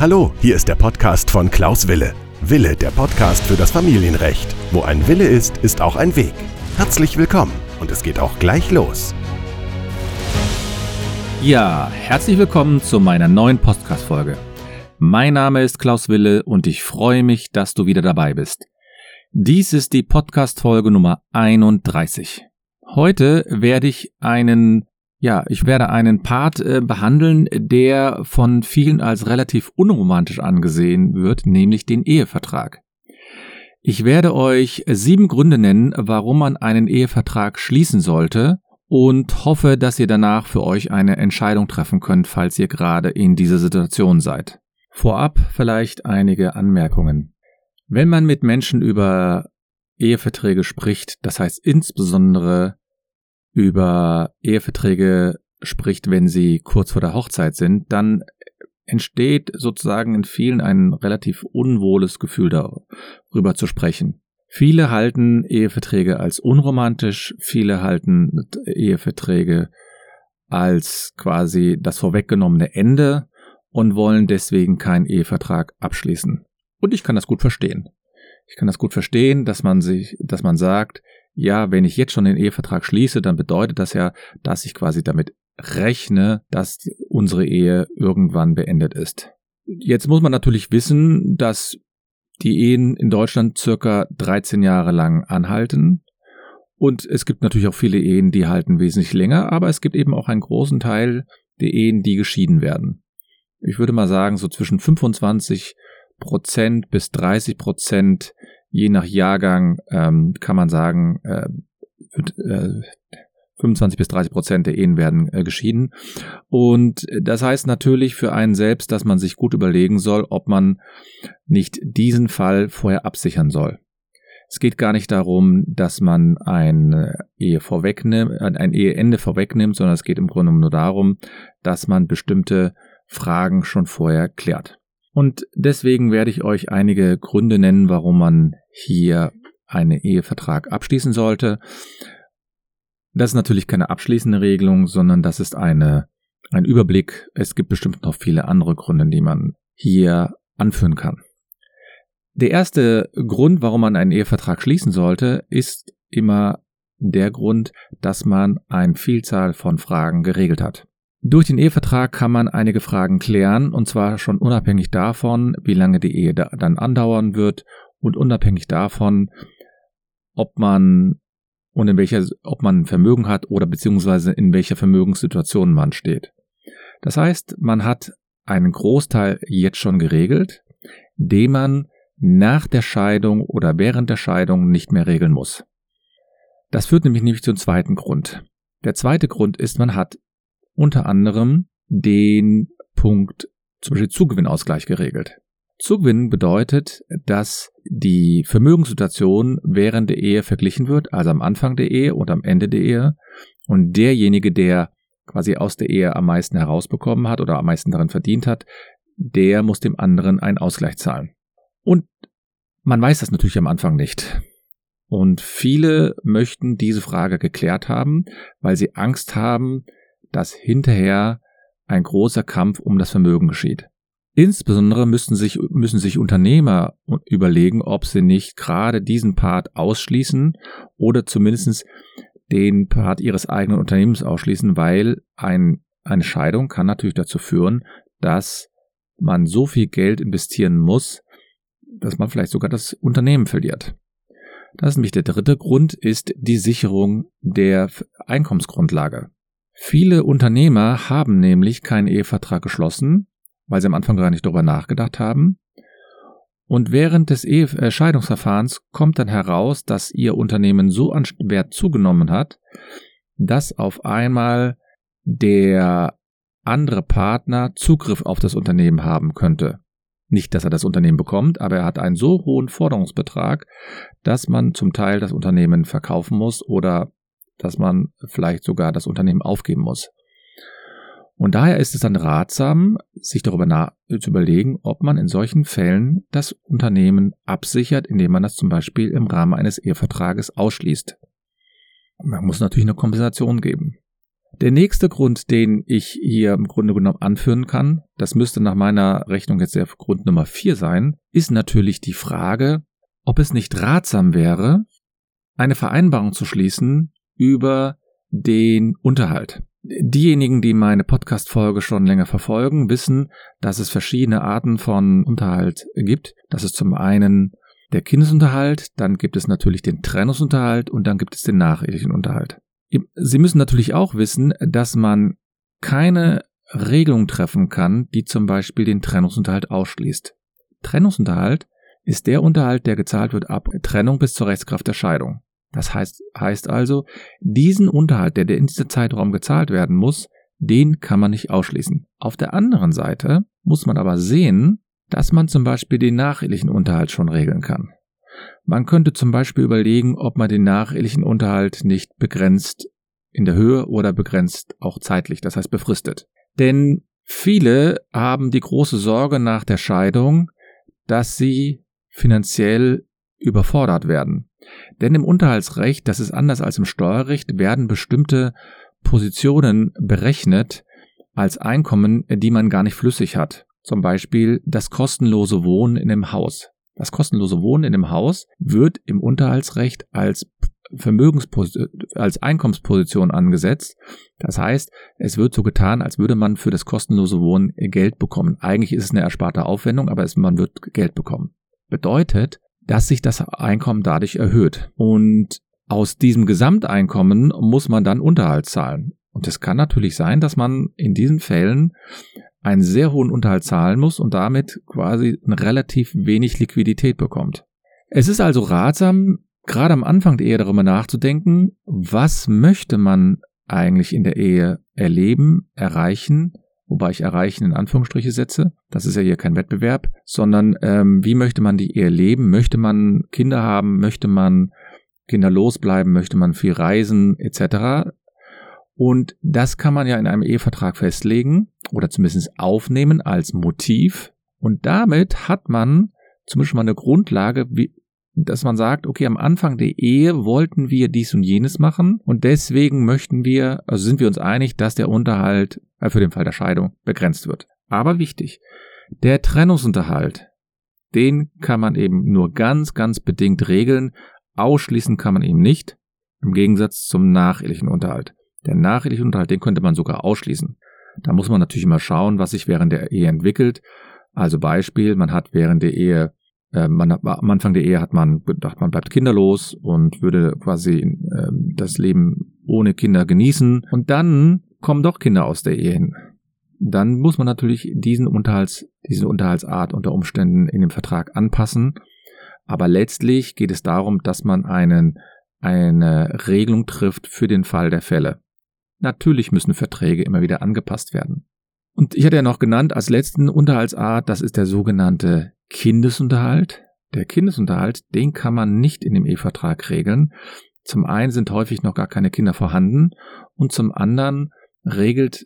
Hallo, hier ist der Podcast von Klaus Wille. Wille, der Podcast für das Familienrecht. Wo ein Wille ist, ist auch ein Weg. Herzlich willkommen und es geht auch gleich los. Ja, herzlich willkommen zu meiner neuen Podcast-Folge. Mein Name ist Klaus Wille und ich freue mich, dass du wieder dabei bist. Dies ist die Podcast-Folge Nummer 31. Heute werde ich einen ja, ich werde einen Part äh, behandeln, der von vielen als relativ unromantisch angesehen wird, nämlich den Ehevertrag. Ich werde euch sieben Gründe nennen, warum man einen Ehevertrag schließen sollte und hoffe, dass ihr danach für euch eine Entscheidung treffen könnt, falls ihr gerade in dieser Situation seid. Vorab vielleicht einige Anmerkungen. Wenn man mit Menschen über Eheverträge spricht, das heißt insbesondere über Eheverträge spricht, wenn sie kurz vor der Hochzeit sind, dann entsteht sozusagen in vielen ein relativ unwohles Gefühl darüber zu sprechen. Viele halten Eheverträge als unromantisch, viele halten Eheverträge als quasi das vorweggenommene Ende und wollen deswegen keinen Ehevertrag abschließen. Und ich kann das gut verstehen. Ich kann das gut verstehen, dass man sich, dass man sagt, ja, wenn ich jetzt schon den Ehevertrag schließe, dann bedeutet das ja, dass ich quasi damit rechne, dass unsere Ehe irgendwann beendet ist. Jetzt muss man natürlich wissen, dass die Ehen in Deutschland circa 13 Jahre lang anhalten. Und es gibt natürlich auch viele Ehen, die halten wesentlich länger, aber es gibt eben auch einen großen Teil der Ehen, die geschieden werden. Ich würde mal sagen, so zwischen 25 Prozent bis 30 Prozent je nach Jahrgang ähm, kann man sagen, äh, äh, 25 bis 30 Prozent der Ehen werden äh, geschieden. Und das heißt natürlich für einen selbst, dass man sich gut überlegen soll, ob man nicht diesen Fall vorher absichern soll. Es geht gar nicht darum, dass man eine Ehe vorwegnimmt, ein Eheende vorwegnimmt, sondern es geht im Grunde nur darum, dass man bestimmte Fragen schon vorher klärt. Und deswegen werde ich euch einige Gründe nennen, warum man hier einen Ehevertrag abschließen sollte. Das ist natürlich keine abschließende Regelung, sondern das ist eine, ein Überblick. Es gibt bestimmt noch viele andere Gründe, die man hier anführen kann. Der erste Grund, warum man einen Ehevertrag schließen sollte, ist immer der Grund, dass man eine Vielzahl von Fragen geregelt hat. Durch den Ehevertrag kann man einige Fragen klären, und zwar schon unabhängig davon, wie lange die Ehe da dann andauern wird und unabhängig davon, ob man und in welcher, ob man Vermögen hat oder beziehungsweise in welcher Vermögenssituation man steht. Das heißt, man hat einen Großteil jetzt schon geregelt, den man nach der Scheidung oder während der Scheidung nicht mehr regeln muss. Das führt nämlich nämlich zum zweiten Grund. Der zweite Grund ist, man hat unter anderem den Punkt zum Beispiel Zugewinnausgleich geregelt. Zugewinn bedeutet, dass die Vermögenssituation während der Ehe verglichen wird, also am Anfang der Ehe und am Ende der Ehe. Und derjenige, der quasi aus der Ehe am meisten herausbekommen hat oder am meisten darin verdient hat, der muss dem anderen einen Ausgleich zahlen. Und man weiß das natürlich am Anfang nicht. Und viele möchten diese Frage geklärt haben, weil sie Angst haben, dass hinterher ein großer Kampf um das Vermögen geschieht. Insbesondere müssen sich, müssen sich Unternehmer überlegen, ob sie nicht gerade diesen Part ausschließen oder zumindest den Part ihres eigenen Unternehmens ausschließen, weil ein, eine Scheidung kann natürlich dazu führen, dass man so viel Geld investieren muss, dass man vielleicht sogar das Unternehmen verliert. Das ist nämlich der dritte Grund, ist die Sicherung der Einkommensgrundlage. Viele Unternehmer haben nämlich keinen Ehevertrag geschlossen, weil sie am Anfang gar nicht darüber nachgedacht haben. Und während des Ehe äh, Scheidungsverfahrens kommt dann heraus, dass ihr Unternehmen so an Wert zugenommen hat, dass auf einmal der andere Partner Zugriff auf das Unternehmen haben könnte. Nicht, dass er das Unternehmen bekommt, aber er hat einen so hohen Forderungsbetrag, dass man zum Teil das Unternehmen verkaufen muss oder dass man vielleicht sogar das Unternehmen aufgeben muss. Und daher ist es dann ratsam, sich darüber zu überlegen, ob man in solchen Fällen das Unternehmen absichert, indem man das zum Beispiel im Rahmen eines Ehevertrages ausschließt. Man muss natürlich eine Kompensation geben. Der nächste Grund, den ich hier im Grunde genommen anführen kann, das müsste nach meiner Rechnung jetzt der Grund Nummer vier sein, ist natürlich die Frage, ob es nicht ratsam wäre, eine Vereinbarung zu schließen über den Unterhalt. Diejenigen, die meine Podcast-Folge schon länger verfolgen, wissen, dass es verschiedene Arten von Unterhalt gibt. Das ist zum einen der Kindesunterhalt, dann gibt es natürlich den Trennungsunterhalt und dann gibt es den nachehelichen Unterhalt. Sie müssen natürlich auch wissen, dass man keine Regelung treffen kann, die zum Beispiel den Trennungsunterhalt ausschließt. Trennungsunterhalt ist der Unterhalt, der gezahlt wird ab Trennung bis zur Rechtskraft der Scheidung. Das heißt, heißt also, diesen Unterhalt, der in diesem Zeitraum gezahlt werden muss, den kann man nicht ausschließen. Auf der anderen Seite muss man aber sehen, dass man zum Beispiel den nachehelichen Unterhalt schon regeln kann. Man könnte zum Beispiel überlegen, ob man den nachehelichen Unterhalt nicht begrenzt in der Höhe oder begrenzt auch zeitlich, das heißt befristet. Denn viele haben die große Sorge nach der Scheidung, dass sie finanziell überfordert werden. Denn im Unterhaltsrecht, das ist anders als im Steuerrecht, werden bestimmte Positionen berechnet als Einkommen, die man gar nicht flüssig hat. Zum Beispiel das kostenlose Wohnen in einem Haus. Das kostenlose Wohnen in einem Haus wird im Unterhaltsrecht als Vermögensposition, als Einkommensposition angesetzt. Das heißt, es wird so getan, als würde man für das kostenlose Wohnen Geld bekommen. Eigentlich ist es eine ersparte Aufwendung, aber es, man wird Geld bekommen. Bedeutet, dass sich das Einkommen dadurch erhöht. Und aus diesem Gesamteinkommen muss man dann Unterhalt zahlen. Und es kann natürlich sein, dass man in diesen Fällen einen sehr hohen Unterhalt zahlen muss und damit quasi relativ wenig Liquidität bekommt. Es ist also ratsam, gerade am Anfang der Ehe darüber nachzudenken, was möchte man eigentlich in der Ehe erleben, erreichen wobei ich erreichen in Anführungsstriche setze. Das ist ja hier kein Wettbewerb, sondern ähm, wie möchte man die Ehe leben? Möchte man Kinder haben? Möchte man Kinder losbleiben? Möchte man viel reisen etc.? Und das kann man ja in einem Ehevertrag festlegen oder zumindest aufnehmen als Motiv. Und damit hat man zumindest mal eine Grundlage, wie, dass man sagt, okay, am Anfang der Ehe wollten wir dies und jenes machen und deswegen möchten wir, also sind wir uns einig, dass der Unterhalt äh, für den Fall der Scheidung begrenzt wird. Aber wichtig, der Trennungsunterhalt, den kann man eben nur ganz, ganz bedingt regeln. Ausschließen kann man ihn nicht, im Gegensatz zum nachehelichen Unterhalt. Der nacheheliche Unterhalt, den könnte man sogar ausschließen. Da muss man natürlich immer schauen, was sich während der Ehe entwickelt. Also Beispiel, man hat während der Ehe äh, man, am Anfang der Ehe hat man gedacht, man bleibt kinderlos und würde quasi äh, das Leben ohne Kinder genießen. Und dann kommen doch Kinder aus der Ehe hin. Dann muss man natürlich diesen Unterhalts, diese Unterhaltsart unter Umständen in dem Vertrag anpassen. Aber letztlich geht es darum, dass man einen, eine Regelung trifft für den Fall der Fälle. Natürlich müssen Verträge immer wieder angepasst werden. Und ich hatte ja noch genannt als letzten Unterhaltsart, das ist der sogenannte Kindesunterhalt. Der Kindesunterhalt, den kann man nicht in dem Ehevertrag regeln. Zum einen sind häufig noch gar keine Kinder vorhanden und zum anderen regelt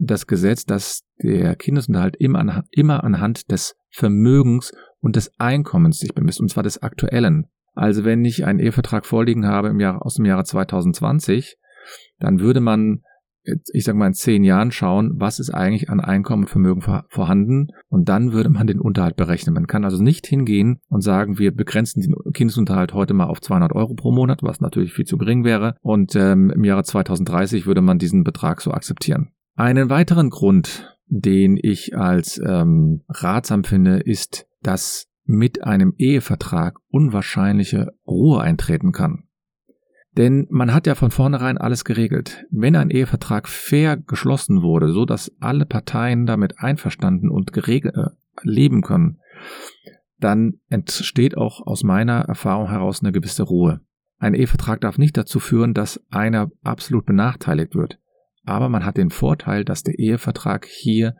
das Gesetz, dass der Kindesunterhalt immer, immer anhand des Vermögens und des Einkommens sich bemisst, und zwar des aktuellen. Also wenn ich einen Ehevertrag vorliegen habe im Jahr, aus dem Jahre 2020, dann würde man ich sage mal, in zehn Jahren schauen, was ist eigentlich an Einkommen und Vermögen vorhanden und dann würde man den Unterhalt berechnen. Man kann also nicht hingehen und sagen, wir begrenzen den Kindesunterhalt heute mal auf 200 Euro pro Monat, was natürlich viel zu gering wäre und ähm, im Jahre 2030 würde man diesen Betrag so akzeptieren. Einen weiteren Grund, den ich als ähm, ratsam finde, ist, dass mit einem Ehevertrag unwahrscheinliche Ruhe eintreten kann. Denn man hat ja von vornherein alles geregelt. Wenn ein Ehevertrag fair geschlossen wurde, so dass alle Parteien damit einverstanden und geregelt äh, leben können, dann entsteht auch aus meiner Erfahrung heraus eine gewisse Ruhe. Ein Ehevertrag darf nicht dazu führen, dass einer absolut benachteiligt wird. Aber man hat den Vorteil, dass der Ehevertrag hier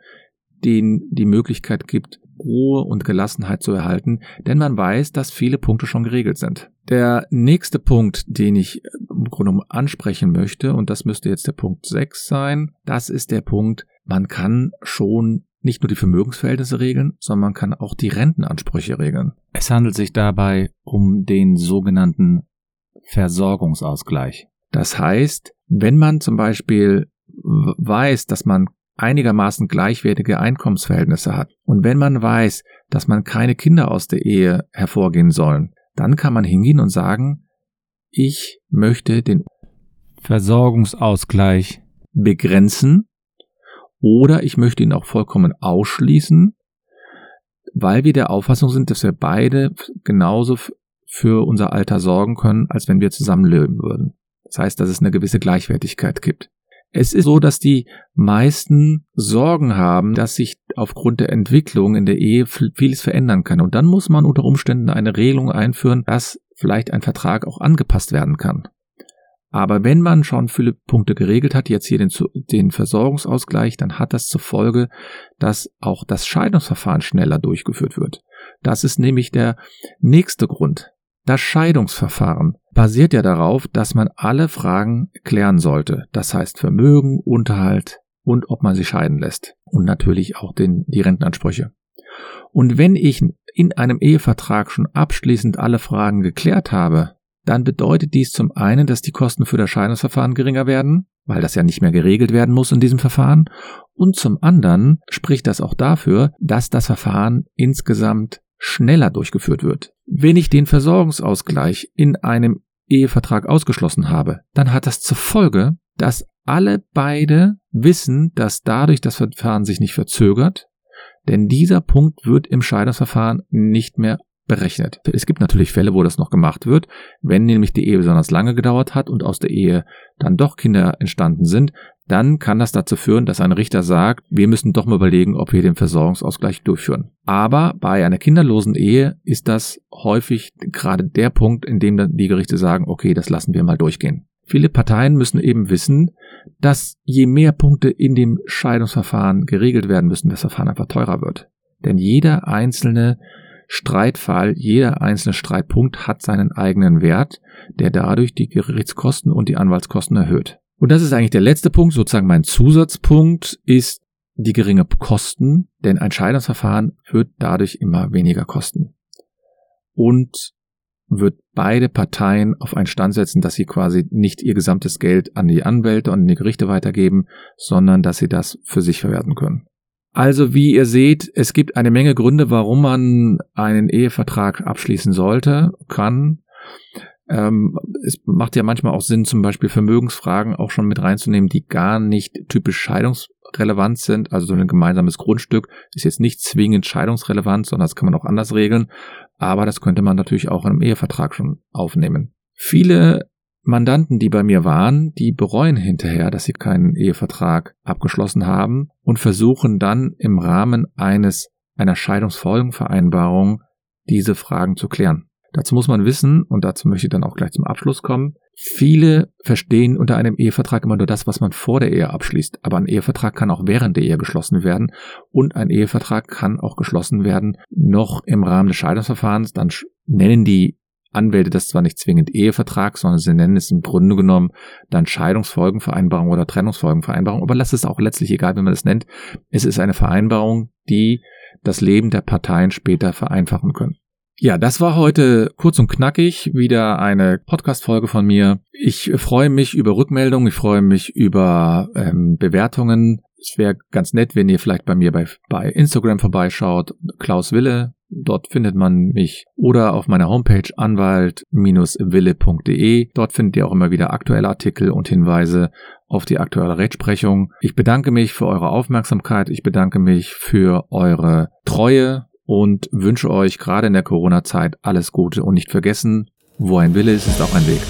den die Möglichkeit gibt, Ruhe und Gelassenheit zu erhalten, denn man weiß, dass viele Punkte schon geregelt sind. Der nächste Punkt, den ich im Grunde ansprechen möchte, und das müsste jetzt der Punkt 6 sein, das ist der Punkt, man kann schon nicht nur die Vermögensverhältnisse regeln, sondern man kann auch die Rentenansprüche regeln. Es handelt sich dabei um den sogenannten Versorgungsausgleich. Das heißt, wenn man zum Beispiel weiß, dass man einigermaßen gleichwertige Einkommensverhältnisse hat und wenn man weiß, dass man keine Kinder aus der Ehe hervorgehen sollen, dann kann man hingehen und sagen, ich möchte den Versorgungsausgleich begrenzen oder ich möchte ihn auch vollkommen ausschließen, weil wir der Auffassung sind, dass wir beide genauso für unser Alter sorgen können, als wenn wir zusammen leben würden. Das heißt, dass es eine gewisse Gleichwertigkeit gibt. Es ist so, dass die meisten Sorgen haben, dass sich aufgrund der Entwicklung in der Ehe vieles verändern kann. Und dann muss man unter Umständen eine Regelung einführen, dass vielleicht ein Vertrag auch angepasst werden kann. Aber wenn man schon viele Punkte geregelt hat, jetzt hier den, den, Versorgungsausgleich, dann hat das zur Folge, dass auch das Scheidungsverfahren schneller durchgeführt wird. Das ist nämlich der nächste Grund. Das Scheidungsverfahren basiert ja darauf, dass man alle Fragen klären sollte. Das heißt Vermögen, Unterhalt und ob man sich scheiden lässt. Und natürlich auch den, die Rentenansprüche. Und wenn ich in einem Ehevertrag schon abschließend alle Fragen geklärt habe, dann bedeutet dies zum einen, dass die Kosten für das Scheidungsverfahren geringer werden, weil das ja nicht mehr geregelt werden muss in diesem Verfahren, und zum anderen spricht das auch dafür, dass das Verfahren insgesamt schneller durchgeführt wird. Wenn ich den Versorgungsausgleich in einem Ehevertrag ausgeschlossen habe, dann hat das zur Folge, dass alle beide wissen, dass dadurch das Verfahren sich nicht verzögert, denn dieser Punkt wird im Scheidungsverfahren nicht mehr berechnet. Es gibt natürlich Fälle, wo das noch gemacht wird. Wenn nämlich die Ehe besonders lange gedauert hat und aus der Ehe dann doch Kinder entstanden sind, dann kann das dazu führen, dass ein Richter sagt, wir müssen doch mal überlegen, ob wir den Versorgungsausgleich durchführen. Aber bei einer kinderlosen Ehe ist das häufig gerade der Punkt, in dem dann die Gerichte sagen, okay, das lassen wir mal durchgehen. Viele Parteien müssen eben wissen, dass je mehr Punkte in dem Scheidungsverfahren geregelt werden müssen, das Verfahren einfach teurer wird. Denn jeder einzelne Streitfall, jeder einzelne Streitpunkt hat seinen eigenen Wert, der dadurch die Gerichtskosten und die Anwaltskosten erhöht. Und das ist eigentlich der letzte Punkt, sozusagen mein Zusatzpunkt ist die geringe Kosten, denn ein Scheidungsverfahren wird dadurch immer weniger kosten. Und wird beide Parteien auf einen Stand setzen, dass sie quasi nicht ihr gesamtes Geld an die Anwälte und an die Gerichte weitergeben, sondern dass sie das für sich verwerten können. Also wie ihr seht, es gibt eine Menge Gründe, warum man einen Ehevertrag abschließen sollte, kann. Ähm, es macht ja manchmal auch Sinn, zum Beispiel Vermögensfragen auch schon mit reinzunehmen, die gar nicht typisch scheidungsrelevant sind. Also so ein gemeinsames Grundstück ist jetzt nicht zwingend scheidungsrelevant, sondern das kann man auch anders regeln. Aber das könnte man natürlich auch in einem Ehevertrag schon aufnehmen. Viele Mandanten, die bei mir waren, die bereuen hinterher, dass sie keinen Ehevertrag abgeschlossen haben und versuchen dann im Rahmen eines einer Scheidungsfolgenvereinbarung diese Fragen zu klären. Dazu muss man wissen, und dazu möchte ich dann auch gleich zum Abschluss kommen, viele verstehen unter einem Ehevertrag immer nur das, was man vor der Ehe abschließt. Aber ein Ehevertrag kann auch während der Ehe geschlossen werden und ein Ehevertrag kann auch geschlossen werden noch im Rahmen des Scheidungsverfahrens. Dann nennen die Anwälte das zwar nicht zwingend Ehevertrag, sondern sie nennen es im Grunde genommen dann Scheidungsfolgenvereinbarung oder Trennungsfolgenvereinbarung, aber das ist auch letztlich egal, wie man das nennt. Es ist eine Vereinbarung, die das Leben der Parteien später vereinfachen können. Ja, das war heute kurz und knackig wieder eine Podcast-Folge von mir. Ich freue mich über Rückmeldungen, ich freue mich über ähm, Bewertungen. Es wäre ganz nett, wenn ihr vielleicht bei mir bei, bei Instagram vorbeischaut. Klaus Wille Dort findet man mich oder auf meiner Homepage anwalt-wille.de. Dort findet ihr auch immer wieder aktuelle Artikel und Hinweise auf die aktuelle Rechtsprechung. Ich bedanke mich für eure Aufmerksamkeit. Ich bedanke mich für eure Treue und wünsche euch gerade in der Corona-Zeit alles Gute und nicht vergessen, wo ein Wille ist, ist auch ein Weg.